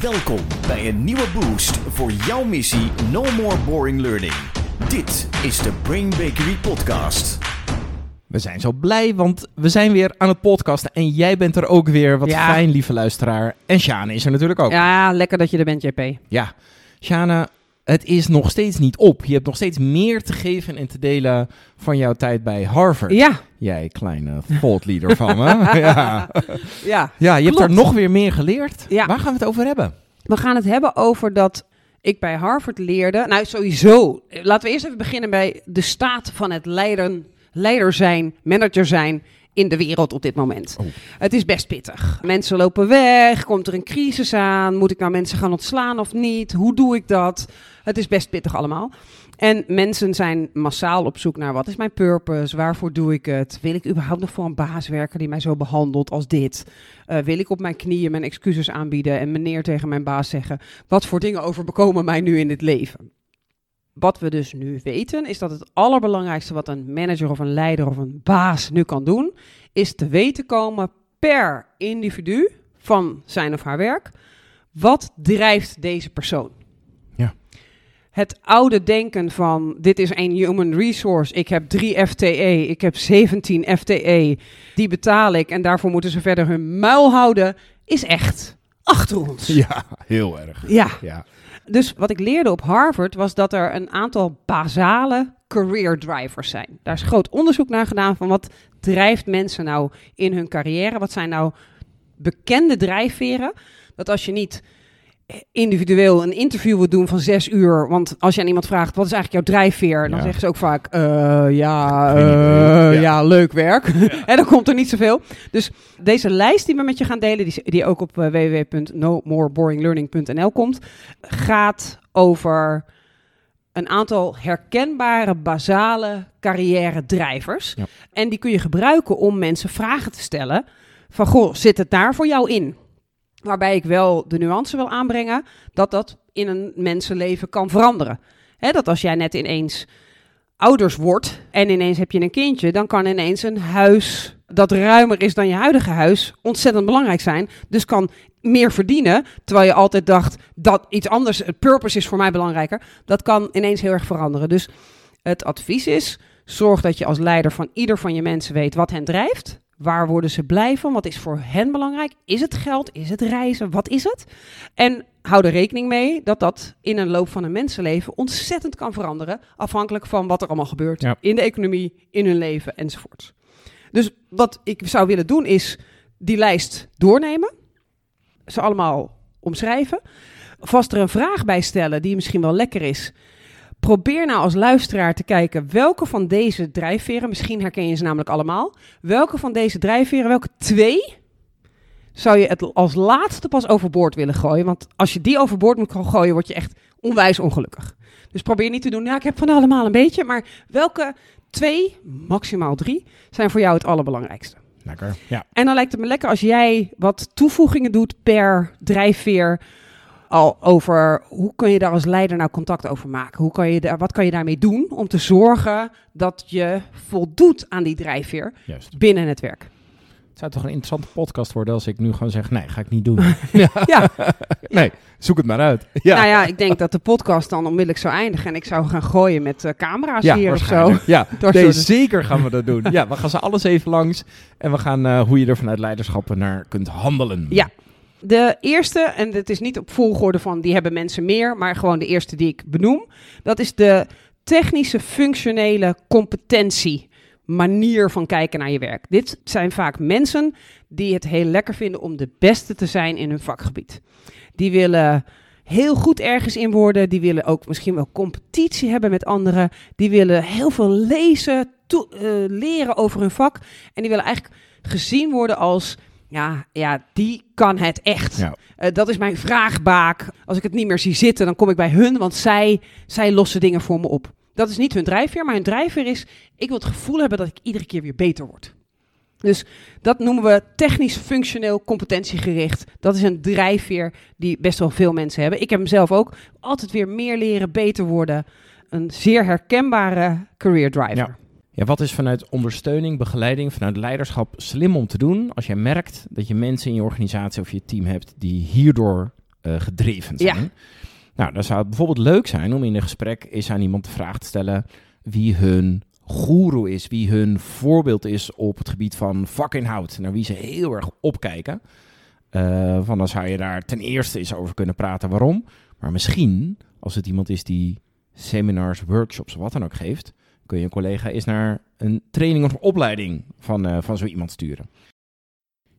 Welkom bij een nieuwe boost voor jouw missie No More Boring Learning. Dit is de Brain Bakery Podcast. We zijn zo blij, want we zijn weer aan het podcasten. En jij bent er ook weer. Wat Ja. fijn, lieve luisteraar. En Sjane is er natuurlijk ook. Ja, lekker dat je er bent, JP. Ja. Sjane, het is nog steeds niet op. Je hebt nog steeds meer te geven en te delen van jouw tijd bij Harvard. Ja, Jij kleine thought leader van me. ja. ja. ja, je hebt er nog weer meer geleerd. Ja. Waar gaan we het over hebben? We gaan het hebben over dat ik bij Harvard leerde. Nou, sowieso. Laten we eerst even beginnen bij de staat van het leiden, leider zijn, manager zijn in de wereld op dit moment. Oh. Het is best pittig. Mensen lopen weg, komt er een crisis aan, moet ik nou mensen gaan ontslaan of niet? Hoe doe ik dat? Het is best pittig allemaal. En mensen zijn massaal op zoek naar wat is mijn purpose? Waarvoor doe ik het? Wil ik überhaupt nog voor een baas werken die mij zo behandelt als dit? Eh, wil ik op mijn knieën mijn excuses aanbieden en meneer tegen mijn baas zeggen? Wat voor dingen overbekomen mij nu in dit leven? Wat we dus nu weten, is dat het allerbelangrijkste wat een manager of een leider of een baas nu kan doen, is te weten komen per individu van zijn of haar werk. Wat drijft deze persoon? Ja. Het oude denken van dit is een human resource, ik heb drie FTE, ik heb 17 FTE, die betaal ik en daarvoor moeten ze verder hun muil houden, is echt achter ons. Ja, heel erg. Ja. Ja. Dus wat ik leerde op Harvard was dat er een aantal basale career drivers zijn. Daar is groot onderzoek naar gedaan van wat drijft mensen nou in hun carrière. Wat zijn nou bekende drijfveren? Dat als je niet individueel een interview wil doen van zes uur. Want als je aan iemand vraagt, wat is eigenlijk jouw drijfveer? Dan Ja. zeggen ze ook vaak, eh, ja, idee. eh, Ja. ja. leuk werk. en dan komt er niet zoveel. Dus deze lijst die we met je gaan delen, die, die ook op eh, www.nomorebOringLearning.nl komt, gaat over een aantal herkenbare, basale carrière drijvers. En die kun je gebruiken om mensen vragen te stellen van, goh, zit het daar voor jou in? Waarbij ik wel de nuance wil aanbrengen dat dat in een mensenleven kan veranderen. Dat als jij net ineens ouders wordt en ineens heb je een kindje, dan kan ineens een huis dat ruimer is dan je huidige huis ontzettend belangrijk zijn. Dus kan meer verdienen, terwijl je altijd dacht dat iets anders, het purpose is voor mij belangrijker. Dat kan ineens heel erg veranderen. Dus het advies is, zorg dat je als leider van ieder van je mensen weet wat hen drijft. Waar worden ze blij van? Wat is voor hen belangrijk? Is het geld? Is het reizen? Wat is het? En hou er rekening mee dat dat in een loop van een mensenleven ontzettend kan veranderen. Afhankelijk van wat er allemaal gebeurt Ja. in de economie, in hun leven enzovoort. Dus wat ik zou willen doen is die lijst doornemen. Ze allemaal omschrijven. Vast er een vraag bij stellen die misschien wel lekker is. Probeer nou als luisteraar te kijken welke van deze drijfveren, misschien herken je ze namelijk allemaal, welke van deze drijfveren, welke twee, zou je het als laatste pas overboord willen gooien? Want als je die overboord moet gooien, word je echt onwijs ongelukkig. Dus probeer niet te doen, ja, ik heb van allemaal een beetje, maar welke twee, maximaal drie, zijn voor jou het allerbelangrijkste? Lekker. Ja. En dan lijkt het me lekker als jij wat toevoegingen doet per drijfveer. Al over hoe kun je daar als leider nou contact over maken? Hoe kan je daar, wat kan je daarmee doen om te zorgen dat je voldoet aan die drijfveer Juist. binnen het werk? Het zou toch een interessante podcast worden als ik nu gewoon zeg, nee, ga ik niet doen. Ja, nee, zoek het maar uit. Ja. nou ja, ik denk dat de podcast dan onmiddellijk zou eindigen en ik zou gaan gooien met eh, camera's hier of zo. Ja, nee, zeker gaan we dat doen. Ja, we gaan ze alles even langs. En we gaan eh, hoe je er vanuit leiderschappen naar kunt handelen. Ja. De eerste, en het is niet op volgorde van die hebben mensen meer, maar gewoon de eerste die ik benoem. Dat is de technische functionele competentie manier van kijken naar je werk. Dit zijn vaak mensen die het heel lekker vinden om de beste te zijn in hun vakgebied. Die willen heel goed ergens in worden. Die willen ook misschien wel competitie hebben met anderen. Die willen heel veel lezen, eh, leren over hun vak. En die willen eigenlijk gezien worden als, ja, ja die kan het echt. Ja. Eh, dat is mijn vraagbaak. Als ik het niet meer zie zitten, dan kom ik bij hun, want zij, zij lossen dingen voor me op. Dat is niet hun drijfveer, maar hun drijfveer is, ik wil het gevoel hebben dat ik iedere keer weer beter word. Dus dat noemen we technisch functioneel competentiegericht. Dat is een drijfveer die best wel veel mensen hebben. Ik heb hem zelf ook. Altijd weer meer leren, beter worden. Een zeer herkenbare career driver. Ja. Ja, wat is vanuit ondersteuning, begeleiding, vanuit leiderschap slim om te doen als jij merkt dat je mensen in je organisatie of je team hebt die hierdoor eh, gedreven Ja. zijn. Nou, dan zou het bijvoorbeeld leuk zijn om in een gesprek eens aan iemand de vraag te stellen wie hun goeroe is, wie hun voorbeeld is op het gebied van vakinhoud, naar wie ze heel erg opkijken. Eh, van dan zou je daar ten eerste eens over kunnen praten waarom. Maar misschien, als het iemand is die seminars, workshops, wat dan ook geeft, kun je een collega eens naar een training of opleiding van, eh, van zo iemand sturen.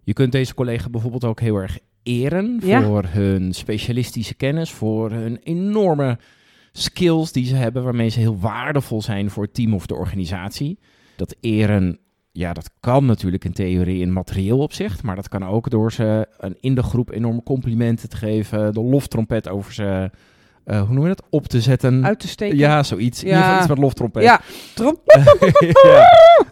Je kunt deze collega bijvoorbeeld ook heel erg eren Ja. voor hun specialistische kennis, voor hun enorme skills die ze hebben, waarmee ze heel waardevol zijn voor het team of de organisatie. Dat eren, ja, dat kan natuurlijk in theorie in materieel opzicht, maar dat kan ook door ze een, in de groep enorme complimenten te geven, de loftrompet over ze, eh, hoe noemen we dat, op te zetten. Uit te steken. Ja, zoiets. In Ja. ieder geval iets met loftrompet. Ja, trom- ja.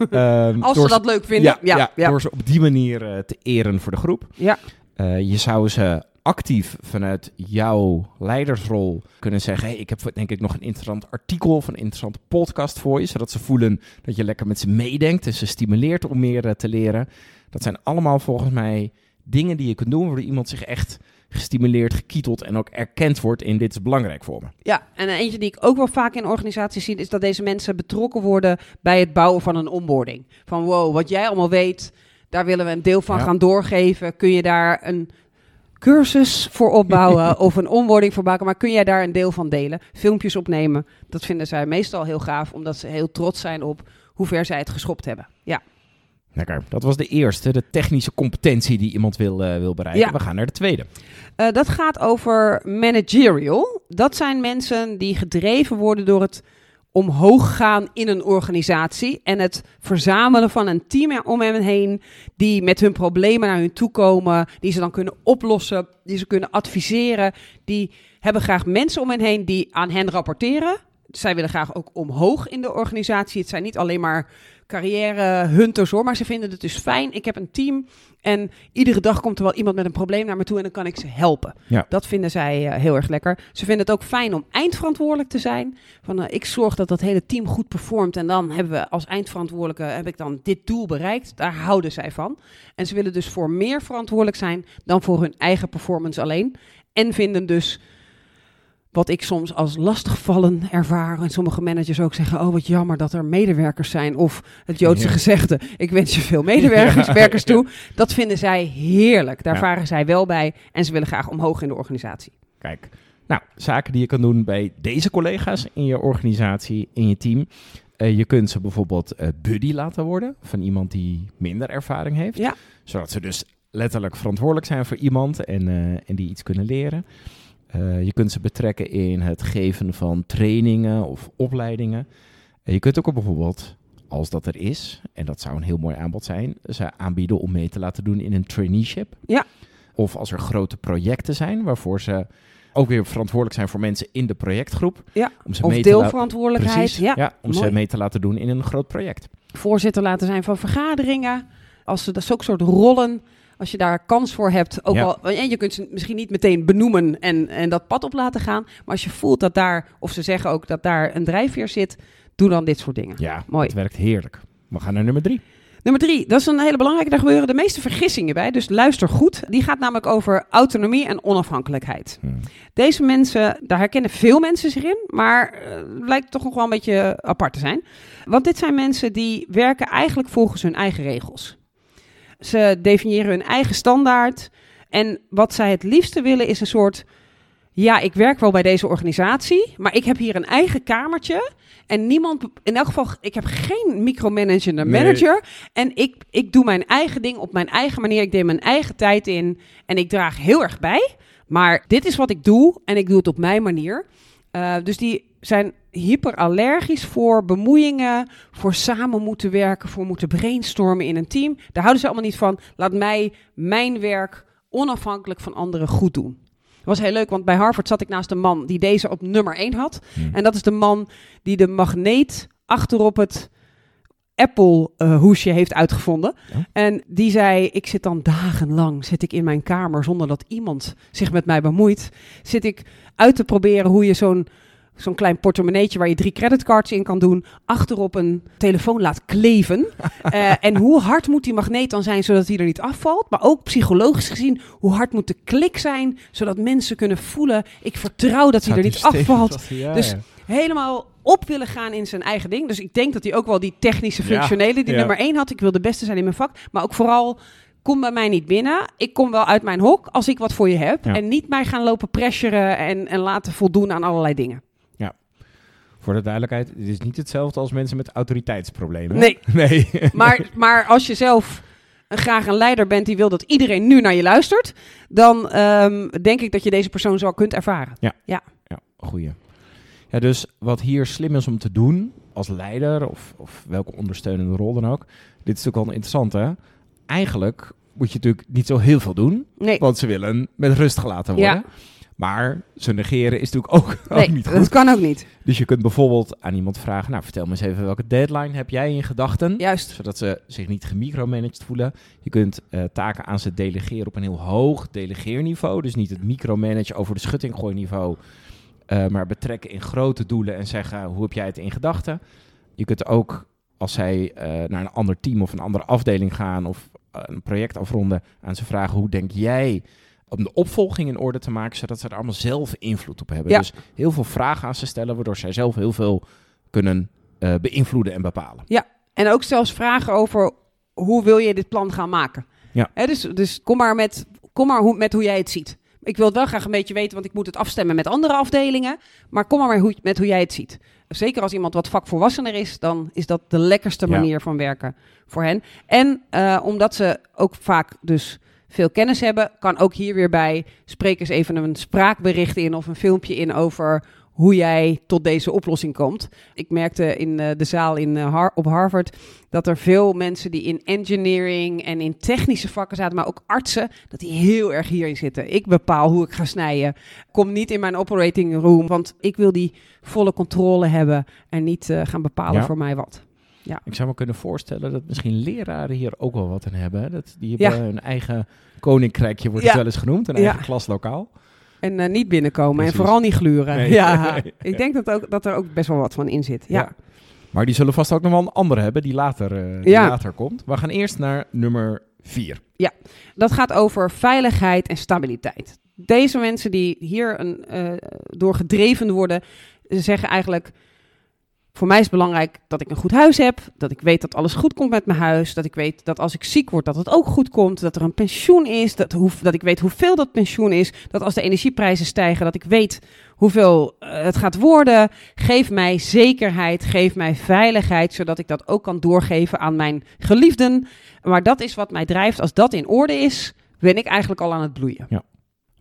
Ehm, als ze dat leuk vinden. ja, ja, door ze op die manier eh, te eren voor de groep. Ja. Eh, je zou ze actief vanuit jouw leidersrol kunnen zeggen: hey, ik heb denk ik nog een interessant artikel of een interessante podcast voor je, zodat ze voelen dat je lekker met ze meedenkt en ze stimuleert om meer te leren. Dat zijn allemaal volgens mij dingen die je kunt doen waardoor iemand zich echt gestimuleerd, gekieteld en ook erkend wordt in dit is belangrijk voor me. Ja, en eentje die ik ook wel vaak in organisaties zie, is dat deze mensen betrokken worden bij het bouwen van een onboarding. Van wow, wat jij allemaal weet, daar willen we een deel van Ja. gaan doorgeven. Kun je daar een cursus voor opbouwen of een onboarding voor maken, maar kun jij daar een deel van delen? Filmpjes opnemen, dat vinden zij meestal heel gaaf, omdat ze heel trots zijn op hoe ver zij het geschopt hebben. Ja, Lekker. Dat was de eerste, de technische competentie die iemand wil, eh, wil bereiken. Ja. We gaan naar de tweede. Eh, dat gaat over managerial. Dat zijn mensen die gedreven worden door het omhoog gaan in een organisatie en het verzamelen van een team er om hen heen die met hun problemen naar hun toe komen, die ze dan kunnen oplossen, die ze kunnen adviseren, die hebben graag mensen om hen heen die aan hen rapporteren. Zij willen graag ook omhoog in de organisatie. Het zijn niet alleen maar carrière hunters hoor, maar ze vinden het dus fijn. Ik heb een team en iedere dag komt er wel iemand met een probleem naar me toe en dan kan ik ze helpen. Ja. Dat vinden zij eh, heel erg lekker. Ze vinden het ook fijn om eindverantwoordelijk te zijn. Van, eh, ik zorg dat dat hele team goed performt en dan hebben we als eindverantwoordelijke heb ik dan dit doel bereikt. Daar houden zij van. En ze willen dus voor meer verantwoordelijk zijn dan voor hun eigen performance alleen. En vinden dus wat ik soms als lastigvallen ervaar. En sommige managers ook zeggen: Oh, wat jammer dat er medewerkers zijn. Of het Joodse Ja. gezegde: Ik wens je veel medewerkers Ja. toe. Dat vinden zij heerlijk. Daar Ja. varen zij wel bij. En ze willen graag omhoog in de organisatie. Kijk, nou, zaken die je kan doen bij deze collega's in je organisatie, in je team. Eh, je kunt ze bijvoorbeeld eh, buddy laten worden van iemand die minder ervaring heeft. Zodat ze dus letterlijk verantwoordelijk zijn voor iemand en, eh, en die iets kunnen leren. Eh, je kunt ze betrekken in het geven van trainingen of opleidingen. Je kunt ook bijvoorbeeld, als dat er is, en dat zou een heel mooi aanbod zijn, ze aanbieden om mee te laten doen in een traineeship. Ja. Of als er grote projecten zijn waarvoor ze ook weer verantwoordelijk zijn voor mensen in de projectgroep. Ja, Om ze Of mee te laten deelverantwoordelijkheid. Precies, Ja. ja, om ze mee te laten doen in een groot project. Voorzitter laten zijn van vergaderingen. Als ze dat is ook soort rollen. Als je daar kans voor hebt. Ook Ja. al, en je kunt ze misschien niet meteen benoemen en, en dat pad op laten gaan. Maar als je voelt dat daar, of ze zeggen ook dat daar een drijfveer zit. Doe dan dit soort dingen. Ja, Mooi. het werkt heerlijk. We gaan naar nummer drie. Nummer drie, dat is een hele belangrijke. Daar gebeuren de meeste vergissingen bij. Dus luister goed. Die gaat namelijk over autonomie en onafhankelijkheid. Hmm. Deze mensen, daar herkennen veel mensen zich in, maar eh, lijkt toch nog wel een beetje apart te zijn. Want dit zijn mensen die werken eigenlijk volgens hun eigen regels. Ze definiëren hun eigen standaard. En wat zij het liefste willen is een soort. Ja, ik werk wel bij deze organisatie, maar ik heb hier een eigen kamertje. En niemand, in elk geval, ik heb geen micromanagende Nee. manager. En ik, ik doe mijn eigen ding op mijn eigen manier. Ik neem mijn eigen tijd in. En ik draag heel erg bij. Maar dit is wat ik doe en ik doe het op mijn manier. Eh, dus die zijn hyperallergisch voor bemoeiingen, voor samen moeten werken, voor moeten brainstormen in een team. Daar houden ze allemaal niet van. Laat mij mijn werk onafhankelijk van anderen goed doen. Dat was heel leuk, want bij Harvard zat ik naast een man die deze op nummer 1 had. Hmm. En dat is de man die de magneet achterop het Apple-hoesje heeft uitgevonden. Ja. En die zei, ik zit dan dagenlang zit ik in mijn kamer zonder dat iemand zich met mij bemoeit. Zit ik uit te proberen hoe je zo'n zo'n klein portemonneetje waar je drie creditcards in kan doen, achterop een telefoon laat kleven. Eh, en hoe hard moet die magneet dan zijn zodat hij er niet afvalt? Maar ook psychologisch gezien, hoe hard moet de klik zijn zodat mensen kunnen voelen: ik vertrouw dat hij er niet afvalt. Ja, Dus- ja. Helemaal op willen gaan in zijn eigen ding. Dus ik denk dat hij ook wel die technische functionele, die ja. nummer één had. Ik wil de beste zijn in mijn vak. Maar ook vooral, kom bij mij niet binnen. Ik kom wel uit mijn hok als ik wat voor je heb. Ja. En niet mij gaan lopen pressuren en, en laten voldoen aan allerlei dingen. Voor de duidelijkheid, het is niet hetzelfde als mensen met autoriteitsproblemen. Nee. Nee. Maar, maar als je zelf graag een leider bent die wil dat iedereen nu naar je luistert, dan ehm, denk ik dat je deze persoon zo kunt ervaren. Ja, goeie. Ja, dus wat hier slim is om te doen als leider of, of welke ondersteunende rol dan ook. Dit is natuurlijk wel interessant hè. Eigenlijk moet je natuurlijk niet zo heel veel doen, Nee, want ze willen met rust gelaten worden. Ja. Maar ze negeren is natuurlijk ook, ook niet dat goed. kan ook niet. Dus je kunt bijvoorbeeld aan iemand vragen, nou vertel me eens even welke deadline heb jij in gedachten? Juist. Zodat ze zich niet gemicromanaged voelen. Je kunt eh, taken aan ze delegeren op een heel hoog delegeerniveau. Dus niet het micromanagen over de schutting gooien niveau. eh, maar betrekken in grote doelen en zeggen hoe heb jij het in gedachten. Je kunt ook als zij eh, naar een ander team of een andere afdeling gaan of een project afronden aan ze vragen hoe denk jij om de opvolging in orde te maken, zodat ze er allemaal zelf invloed op hebben. Ja. Dus heel veel vragen aan ze stellen, waardoor zij zelf heel veel kunnen eh, beïnvloeden en bepalen. En ook zelfs vragen over hoe wil je dit plan gaan maken. Ja. Hè, dus, dus kom maar, met, kom maar hoe, met hoe jij het ziet. Ik wil het wel graag een beetje weten, want ik moet het afstemmen met andere afdelingen. Maar kom maar, maar hoe, met hoe jij het ziet. Zeker als iemand wat vakvolwassener is, dan is dat de lekkerste Ja. manier van werken voor hen. En eh, omdat ze ook vaak dus veel kennis hebben, kan ook hier weer bij spreek eens even een spraakbericht in of een filmpje in over hoe jij tot deze oplossing komt. Ik merkte in eh, de zaal in, eh, Har- op Harvard dat er veel mensen die in engineering en in technische vakken zaten, maar ook artsen, dat die heel erg hierin zitten. Ik bepaal hoe ik ga snijden. Kom niet in mijn operating room, want ik wil die volle controle hebben en niet eh, gaan bepalen Ja. voor mij wat. Ik zou me kunnen voorstellen dat misschien leraren hier ook wel wat aan hebben. hè? Dat, die Ja. hebben een eigen koninkrijkje, wordt Ja. het wel eens genoemd. Een Ja. eigen klaslokaal. En eh, niet binnenkomen Precies. en vooral niet gluren. Nee. Ja, ik denk dat, ook, dat er ook best wel wat van in zit. Ja. Ja. Maar die zullen vast ook nog wel een andere hebben die later, eh, die Ja. later komt. We gaan eerst naar nummer vier. Dat gaat over veiligheid en stabiliteit. Deze mensen die hier een, eh, door gedreven worden, ze zeggen eigenlijk: Voor mij is het belangrijk dat ik een goed huis heb. Dat ik weet dat alles goed komt met mijn huis. Dat ik weet dat als ik ziek word, dat het ook goed komt. Dat er een pensioen is. Dat, dat ik weet hoeveel dat pensioen is. Dat als de energieprijzen stijgen, dat ik weet hoeveel eh, het gaat worden. Geef mij zekerheid. Geef mij veiligheid. Zodat ik dat ook kan doorgeven aan mijn geliefden. Maar dat is wat mij drijft. Als dat in orde is, ben ik eigenlijk al aan het bloeien.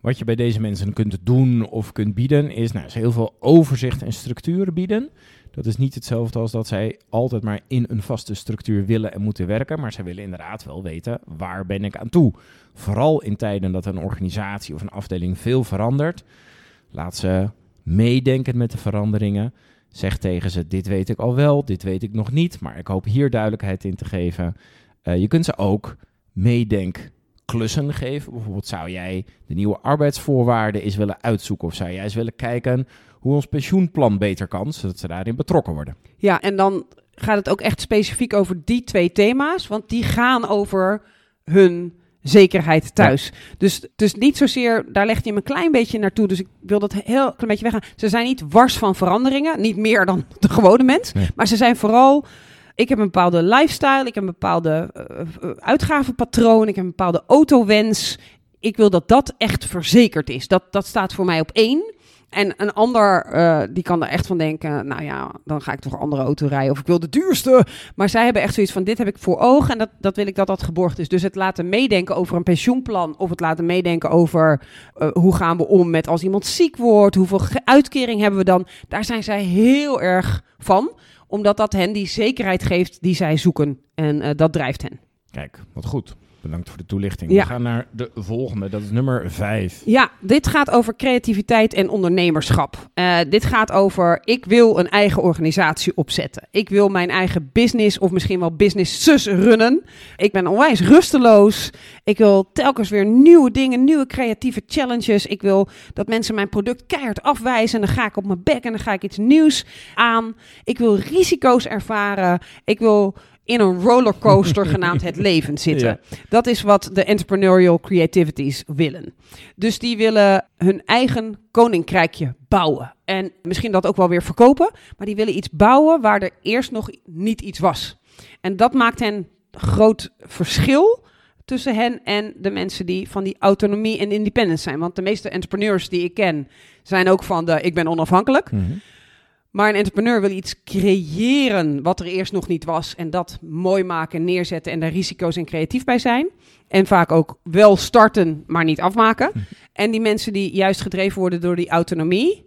Wat je bij deze mensen kunt doen of kunt bieden, is nou, ze heel veel overzicht en structuren bieden. Dat is niet hetzelfde als dat zij altijd maar in een vaste structuur willen en moeten werken. Maar zij willen inderdaad wel weten, waar ben ik aan toe? Vooral in tijden dat een organisatie of een afdeling veel verandert. Laat ze meedenken met de veranderingen. Zeg tegen ze, dit weet ik al wel, dit weet ik nog niet. Maar ik hoop hier duidelijkheid in te geven. Eh, je kunt ze ook meedenk klussen geven. Bijvoorbeeld zou jij de nieuwe arbeidsvoorwaarden eens willen uitzoeken of zou jij eens willen kijken hoe ons pensioenplan beter kan, zodat ze daarin betrokken worden. Ja, en dan gaat het ook echt specifiek over die twee thema's, want die gaan over hun zekerheid thuis. Dus, dus niet zozeer, daar legt hij hem een klein beetje naartoe, dus ik wil dat heel klein beetje weggaan. Ze zijn niet wars van veranderingen, niet meer dan de gewone mens, Nee. maar ze zijn vooral... Ik heb een bepaalde lifestyle, ik heb een bepaalde eh, eh, uitgavenpatroon, ik heb een bepaalde autowens. Ik wil dat dat echt verzekerd is. Dat, dat staat voor mij op één. En een ander, eh, die kan er echt van denken, nou ja, dan ga ik toch een andere auto rijden. Of ik wil de duurste. Maar zij hebben echt zoiets van, dit heb ik voor ogen en dat, dat wil ik dat dat geborgd is. Dus het laten meedenken over een pensioenplan. Of het laten meedenken over eh, hoe gaan we om met als iemand ziek wordt. Hoeveel uitkering hebben we dan. Daar zijn zij heel erg van. Omdat dat hen die zekerheid geeft die zij zoeken. En eh, dat drijft hen. Kijk, wat goed. Bedankt voor de toelichting. Ja. We gaan naar de volgende. Dat is nummer vijf. Ja, dit gaat over creativiteit en ondernemerschap. Eh, dit gaat over, ik wil een eigen organisatie opzetten. Ik wil mijn eigen business of misschien wel businesses runnen. Ik ben onwijs rusteloos. Ik wil telkens weer nieuwe dingen, nieuwe creatieve challenges. Ik wil dat mensen mijn product keihard afwijzen. En dan ga ik op mijn bek en dan ga ik iets nieuws aan. Ik wil risico's ervaren. Ik wil in een rollercoaster genaamd het leven zitten. Dat is wat de entrepreneurial creativities willen. Dus die willen hun eigen koninkrijkje bouwen. En misschien dat ook wel weer verkopen. Maar die willen iets bouwen waar er eerst nog niet iets was. En dat maakt hen groot verschil tussen hen en de mensen die van die autonomie en independence zijn. Want de meeste entrepreneurs die ik ken zijn ook van de ik ben onafhankelijk. Mhm. Maar een entrepreneur wil iets creëren wat er eerst nog niet was. En dat mooi maken, neerzetten en daar risico's en creatief bij zijn. En vaak ook wel starten, maar niet afmaken. En die mensen die juist gedreven worden door die autonomie.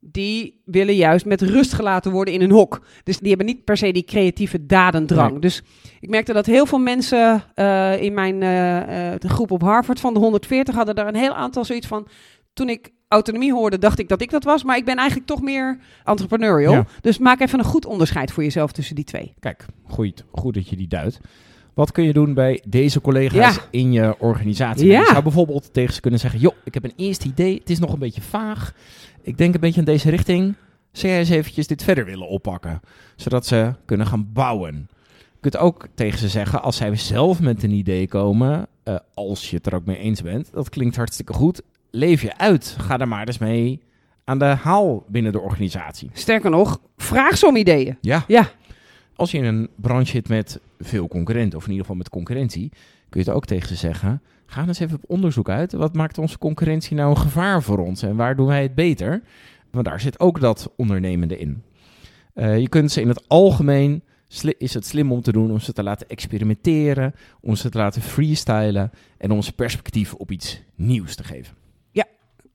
Die willen juist met rust gelaten worden in een hok. Dus die hebben niet per se die creatieve dadendrang. Nee. Dus ik merkte dat heel veel mensen eh, in mijn eh, eh, de groep op Harvard van de 140 hadden daar een heel aantal zoiets van. Toen ik autonomie hoorde, dacht ik dat ik dat was. Maar ik ben eigenlijk toch meer entrepreneurial. Ja. Dus maak even een goed onderscheid voor jezelf tussen die twee. Kijk, goed, goed dat je die duidt. Wat kun je doen bij deze collega's Ja. in je organisatie? Ja. Je zou bijvoorbeeld tegen ze kunnen zeggen... joh, ik heb een eerste idee, het is nog een beetje vaag. Ik denk een beetje in deze richting. Zou jij eens eventjes dit verder willen oppakken? Zodat ze kunnen gaan bouwen. Je kunt ook tegen ze zeggen, als zij zelf met een idee komen... eh, als je het er ook mee eens bent, dat klinkt hartstikke goed... leef je uit. Ga er maar eens mee aan de haal binnen de organisatie. Sterker nog, vraag ze om ideeën. Ja. Ja, Als je in een branche zit met veel concurrenten, of in ieder geval met concurrentie, kun je het ook tegen ze zeggen: ga eens even op onderzoek uit. Wat maakt onze concurrentie nou een gevaar voor ons en waar doen wij het beter? Want daar zit ook dat ondernemende in. Eh, je kunt ze in het algemeen, is het slim om te doen om ze te laten experimenteren, om ze te laten freestylen en om ze perspectief op iets nieuws te geven.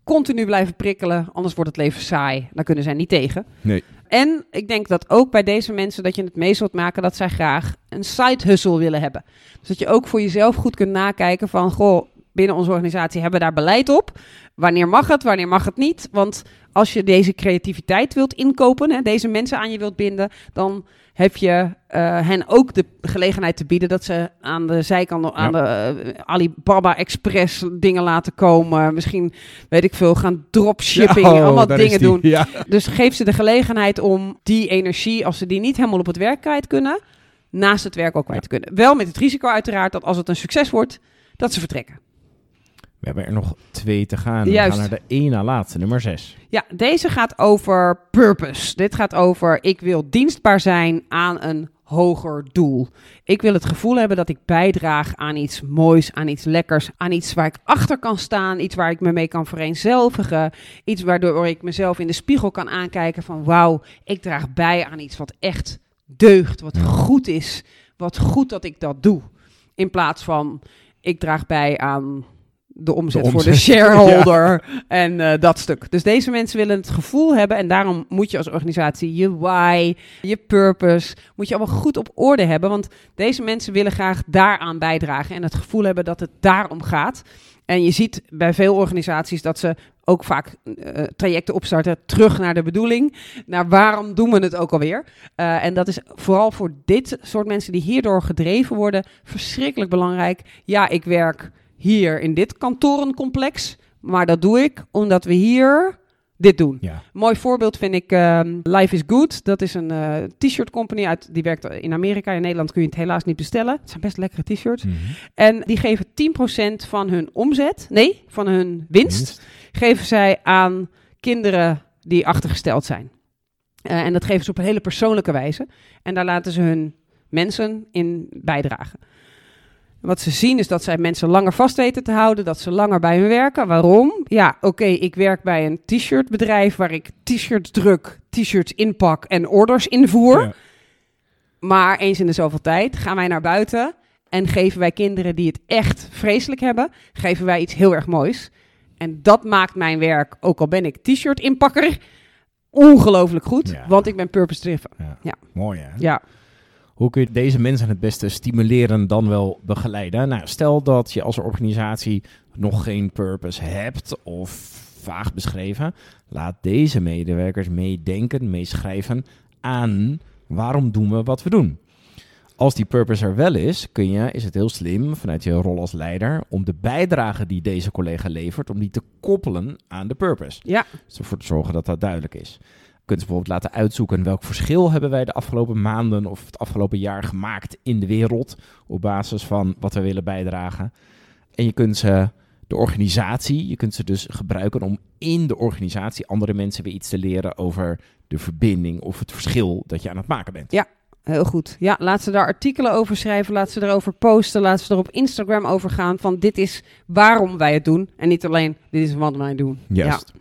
Continu blijven prikkelen, anders wordt het leven saai. Daar kunnen zij niet tegen. Nee. En ik denk dat ook bij deze mensen dat je het mee zult maken dat zij graag een side hustle willen hebben. Dus dat je ook voor jezelf goed kunt nakijken van, goh, binnen onze organisatie hebben we daar beleid op. Wanneer mag het, wanneer mag het niet? Want als je deze creativiteit wilt inkopen, hè, deze mensen aan je wilt binden, dan heb je eh, hen ook de gelegenheid te bieden dat ze aan de zijkant, aan de eh, Alibaba Express dingen laten komen. Misschien, weet ik veel, gaan dropshipping, Ja, oh, allemaal dingen doen. Ja. Dus geef ze de gelegenheid om die energie, als ze die niet helemaal op het werk kwijt kunnen, naast het werk ook kwijt te kunnen. Wel met het risico uiteraard dat als het een succes wordt, dat ze vertrekken. We hebben er nog twee te gaan. We Juist. gaan naar de na laatste, nummer zes. Ja, deze gaat over purpose. Dit gaat over ik wil dienstbaar zijn aan een hoger doel. Ik wil het gevoel hebben dat ik bijdraag aan iets moois, aan iets lekkers, aan iets waar ik achter kan staan, iets waar ik me mee kan vereenzelvigen, iets waardoor ik mezelf in de spiegel kan aankijken van wauw, ik draag bij aan iets wat echt deugt, wat goed is, wat goed dat ik dat doe. In plaats van ik draag bij aan de omzet, De voor de shareholder en eh, dat stuk. Dus deze mensen willen het gevoel hebben en daarom moet je als organisatie je why, je purpose, moet je allemaal goed op orde hebben. Want deze mensen willen graag daaraan bijdragen en het gevoel hebben dat het daarom gaat. En je ziet bij veel organisaties dat ze ook vaak eh, trajecten opstarten terug naar de bedoeling. Naar waarom doen we het ook alweer? Eh, en dat is vooral voor dit soort mensen die hierdoor gedreven worden verschrikkelijk belangrijk. Ja, ik werk hier in dit kantorencomplex, maar dat doe ik omdat we hier dit doen. Ja. Mooi voorbeeld vind ik ehm, Life is Good. Dat is een eh, t-shirt company uit, die werkt in Amerika. In Nederland kun je het helaas niet bestellen. Het zijn best lekkere t-shirts. Mhm. En die geven 10% van hun omzet, nee, van hun winst, geven zij aan kinderen die achtergesteld zijn. Eh, en dat geven ze op een hele persoonlijke wijze. En daar laten ze hun mensen in bijdragen. Wat ze zien is dat zij mensen langer vast weten te houden, dat ze langer bij hun werken. Waarom? Ja, oké, ik werk bij een t-shirtbedrijf waar ik t-shirts druk, t-shirts inpak en orders invoer. Ja. Maar eens in de zoveel tijd gaan wij naar buiten en geven wij kinderen die het echt vreselijk hebben, geven wij iets heel erg moois. En dat maakt mijn werk, ook al ben ik t-shirt inpakker, ongelooflijk goed, Ja. want ik ben purpose driven. Ja. Ja. Mooi hè? Ja, Hoe kun je deze mensen het beste stimuleren dan wel begeleiden? Nou, stel dat je als organisatie nog geen purpose hebt of vaag beschreven. Laat deze medewerkers meedenken, meeschrijven aan waarom doen we wat we doen. Als die purpose er wel is, kun je, is het heel slim vanuit je rol als leider om de bijdrage die deze collega levert, om die te koppelen aan de purpose. Ja. Dus ervoor te zorgen dat dat duidelijk is. Je kunt ze bijvoorbeeld laten uitzoeken welk verschil hebben wij de afgelopen maanden of het afgelopen jaar gemaakt in de wereld op basis van wat we willen bijdragen. En je kunt ze de organisatie, je kunt ze dus gebruiken om in de organisatie andere mensen weer iets te leren over de verbinding of het verschil dat je aan het maken bent. Ja. Heel goed. Ja, laat ze daar artikelen over schrijven, laat ze erover posten, laat ze er op Instagram over gaan van dit is waarom wij het doen en niet alleen dit is wat wij doen. Juist. Ja.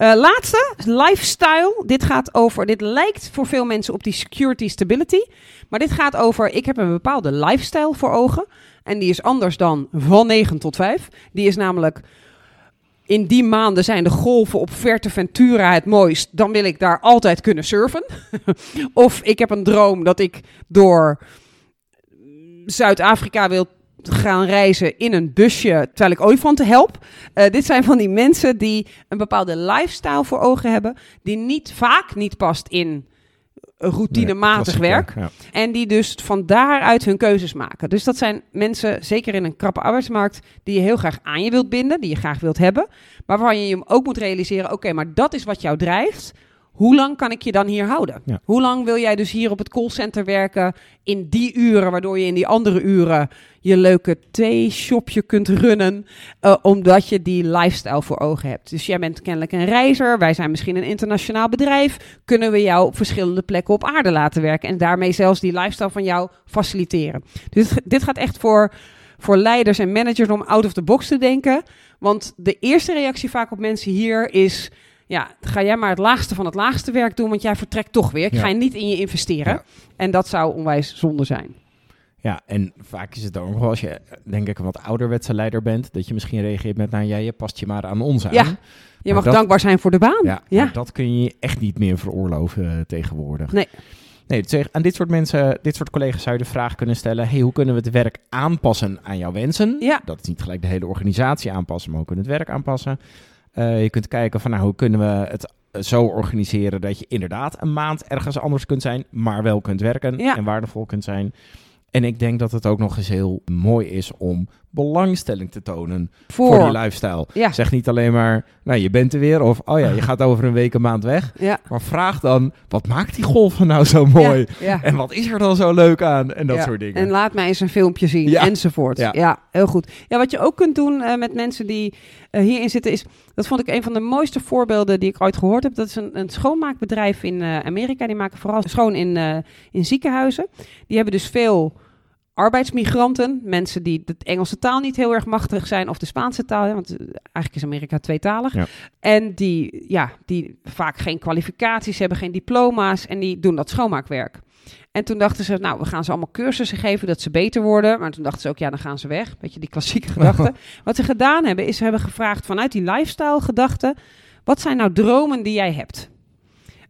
Uh, laatste, lifestyle. Dit gaat over, dit lijkt voor veel mensen op die security stability, maar dit gaat over, ik heb een bepaalde lifestyle voor ogen en die is anders dan van 9 tot 5. Die is namelijk in die maanden zijn de golven op Ventura het mooist. Dan wil ik daar altijd kunnen surfen. of ik heb een droom dat ik door Zuid-Afrika wil gaan reizen in een busje terwijl ik olifanten help. Uh, dit zijn van die mensen die een bepaalde lifestyle voor ogen hebben, die niet vaak niet past in routinematig Nee, werk. ja. En die dus van daaruit hun keuzes maken. Dus dat zijn mensen, zeker in een krappe arbeidsmarkt, die je heel graag aan je wilt binden, die je graag wilt hebben. Maar waarvan je je ook moet realiseren, oké, maar dat is wat jou drijft. Hoe lang kan ik je dan hier houden? Ja. Hoe lang wil jij dus hier op het callcenter werken in die uren, waardoor je in die andere uren je leuke theeshopje kunt runnen, eh, omdat je die lifestyle voor ogen hebt. Dus jij bent kennelijk een reizer, wij zijn misschien een internationaal bedrijf, kunnen we jou op verschillende plekken op aarde laten werken en daarmee zelfs die lifestyle van jou faciliteren. Dus dit gaat echt voor, voor leiders en managers om out of the box te denken, want de eerste reactie vaak op mensen hier is... Ja, ga jij maar het laagste van het laagste werk doen, want jij vertrekt toch weer. Ik Ja. ga je niet in je investeren. Ja. En dat zou onwijs zonde zijn. Ja, en vaak is het ook nog wel als je, denk ik, een wat ouderwetse leider bent, dat je misschien reageert met, nou ja, je past je maar aan ons aan. Ja, Je Maar mag dat- dankbaar zijn voor de baan. Ja, Ja. dat kun je echt niet meer veroorloven eh, tegenwoordig. Nee. Nee, dus aan dit soort mensen, dit soort collega's zou je de vraag kunnen stellen: hey, hoe kunnen we het werk aanpassen aan jouw wensen? Ja. Dat is niet gelijk de hele organisatie aanpassen, maar hoe kunnen het werk aanpassen? Eh, je kunt kijken van nou, hoe kunnen we het zo organiseren dat je inderdaad een maand ergens anders kunt zijn, maar wel kunt werken Ja. en waardevol kunt zijn. En ik denk dat het ook nog eens heel mooi is om belangstelling te tonen voor, Voor. die lifestyle. Ja. Zeg niet alleen maar, nou je bent er weer of oh ja, je gaat over een week een maand weg. Ja. Maar vraag dan, wat maakt die golven nou zo mooi? Ja. En wat is er dan zo leuk aan? En dat soort dingen. En laat mij eens een filmpje zien, enzovoort. Ja. Heel goed. Ja, wat je ook kunt doen eh, met mensen die eh, hierin zitten is... Dat vond ik een van de mooiste voorbeelden die ik ooit gehoord heb. Dat is een, een schoonmaakbedrijf in eh, Amerika. Die maken vooral schoon in, in ziekenhuizen. Die hebben dus veel arbeidsmigranten. Mensen die de Engelse taal niet heel erg machtig zijn. Of de Spaanse taal. hè, Want eh, eigenlijk is Amerika tweetalig. Ja. En die, ja, die vaak geen kwalificaties hebben, geen diploma's. En die doen dat schoonmaakwerk. En toen dachten ze, nou, we gaan ze allemaal cursussen geven dat ze beter worden. Maar toen dachten ze ook, ja, dan gaan ze weg. Beetje die klassieke gedachte. Wat ze gedaan hebben, is ze hebben gevraagd vanuit die lifestyle gedachte... wat zijn nou dromen die jij hebt?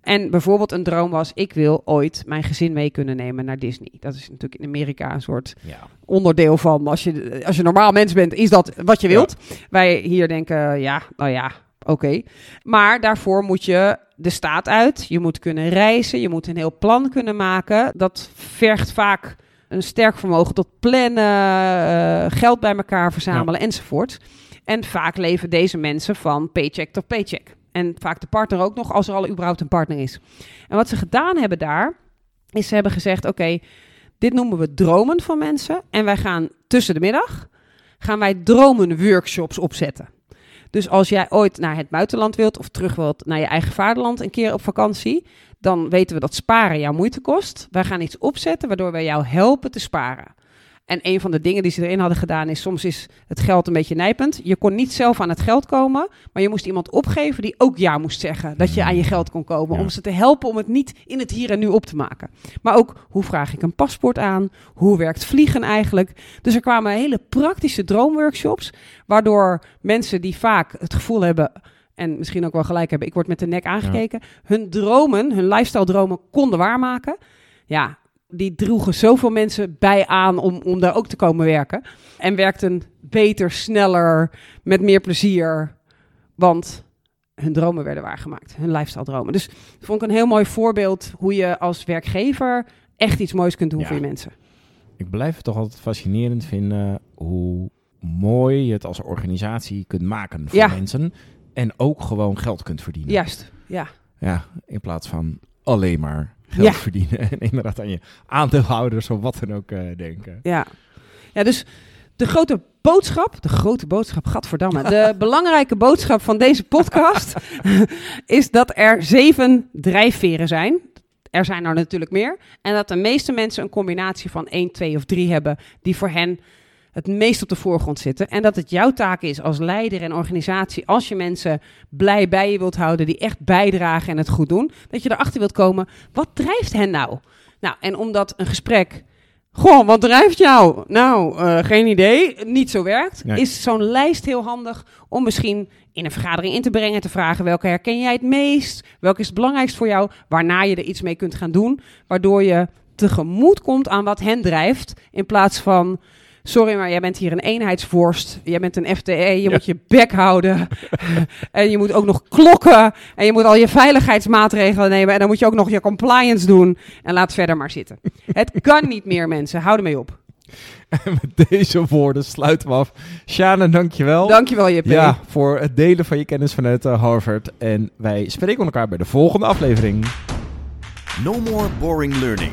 En bijvoorbeeld een droom was, ik wil ooit mijn gezin mee kunnen nemen naar Disney. Dat is natuurlijk in Amerika een soort ja. onderdeel van. Als je, als je normaal mens bent, is dat wat je wilt. Wij hier denken, ja, nou ja, oké. Maar daarvoor moet je de staat uit. Je moet kunnen reizen. Je moet een heel plan kunnen maken. Dat vergt vaak een sterk vermogen tot plannen, eh, geld bij elkaar verzamelen enzovoort. En vaak leven deze mensen van paycheck tot paycheck. En vaak de partner ook nog, als er al überhaupt een partner is. En wat ze gedaan hebben daar, is ze hebben gezegd: oké, dit noemen we dromen van mensen. En wij gaan tussen de middag gaan wij dromenworkshops opzetten. Dus als jij ooit naar het buitenland wilt of terug wilt naar je eigen vaderland een keer op vakantie, dan weten we dat sparen jouw moeite kost. Wij gaan iets opzetten waardoor wij jou helpen te sparen. En een van de dingen die ze erin hadden gedaan is, soms is het geld een beetje nijpend. Je kon niet zelf aan het geld komen, maar je moest iemand opgeven die ook ja moest zeggen dat je aan je geld kon komen. Ja. Om ze te helpen om het niet in het hier en nu op te maken. Maar ook, hoe vraag ik een paspoort aan? Hoe werkt vliegen eigenlijk? Dus er kwamen hele praktische droomworkshops, waardoor mensen die vaak het gevoel hebben, en misschien ook wel gelijk hebben, ik word met de nek aangekeken, hun dromen, hun lifestyle dromen konden waarmaken. Ja, die droegen zoveel mensen bij aan om, om daar ook te komen werken. En werkten beter, sneller, met meer plezier. Want hun dromen werden waargemaakt, hun lifestyle dromen. Dus dat vond ik een heel mooi voorbeeld hoe je als werkgever echt iets moois kunt doen Ja. voor je mensen. Ik blijf het toch altijd fascinerend vinden hoe mooi je het als organisatie kunt maken voor Ja. mensen. En ook gewoon geld kunt verdienen. Juist, ja. Ja, in plaats van alleen maar geld Ja. verdienen. En inderdaad aan je aandeelhouders of wat dan ook eh, denken. Ja. ja, dus de grote boodschap, de grote boodschap, gadverdamme. De belangrijke boodschap van deze podcast is dat er zeven drijfveren zijn. Er zijn er natuurlijk meer. En dat de meeste mensen een combinatie van één, twee of drie hebben die voor hen het meest op de voorgrond zitten. En dat het jouw taak is als leider en organisatie, als je mensen blij bij je wilt houden, die echt bijdragen en het goed doen, dat je erachter wilt komen, wat drijft hen nou? Nou, en omdat een gesprek Goh, wat drijft jou? Nou, eh, geen idee. Niet zo werkt. Nee. Is zo'n lijst heel handig om misschien in een vergadering in te brengen. Te vragen welke herken jij het meest? Welke is het belangrijkst voor jou? Waarna je er iets mee kunt gaan doen. Waardoor je tegemoet komt aan wat hen drijft. In plaats van. Sorry, maar jij bent hier een eenheidsvorst. Jij bent een FTE. Je Ja. moet je bek houden. en je moet ook nog klokken. En je moet al je veiligheidsmaatregelen nemen. En dan moet je ook nog je compliance doen. En laat verder maar zitten. Het kan niet meer, mensen. Hou ermee op. En met deze woorden sluiten we af. Sjane, dankjewel. Dankjewel, JP. Ja, voor het delen van je kennis vanuit eh, Harvard. En wij spreken elkaar bij de volgende aflevering. No more boring learning.